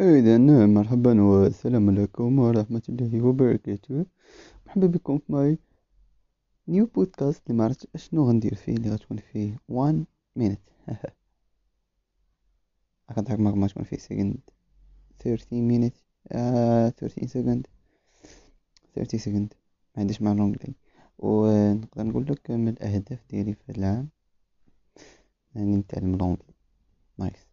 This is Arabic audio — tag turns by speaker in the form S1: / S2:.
S1: إذا مرحبا والسلام عليكم ورحمة الله وبركاته. مرحبا بكم في ماي نيو بودكاست اللي معرفتش أشنو غندير فيه اللي غتكون فيه وان مينيت غنضحك ما تكون فيه سكند ثيرتي مينيت ثيرتين سكند ثيرتي سكند ما عنديش مع لونجلي ونقدر نقول لك من الأهداف ديالي في العام يعني نتعلم لونجلي نايس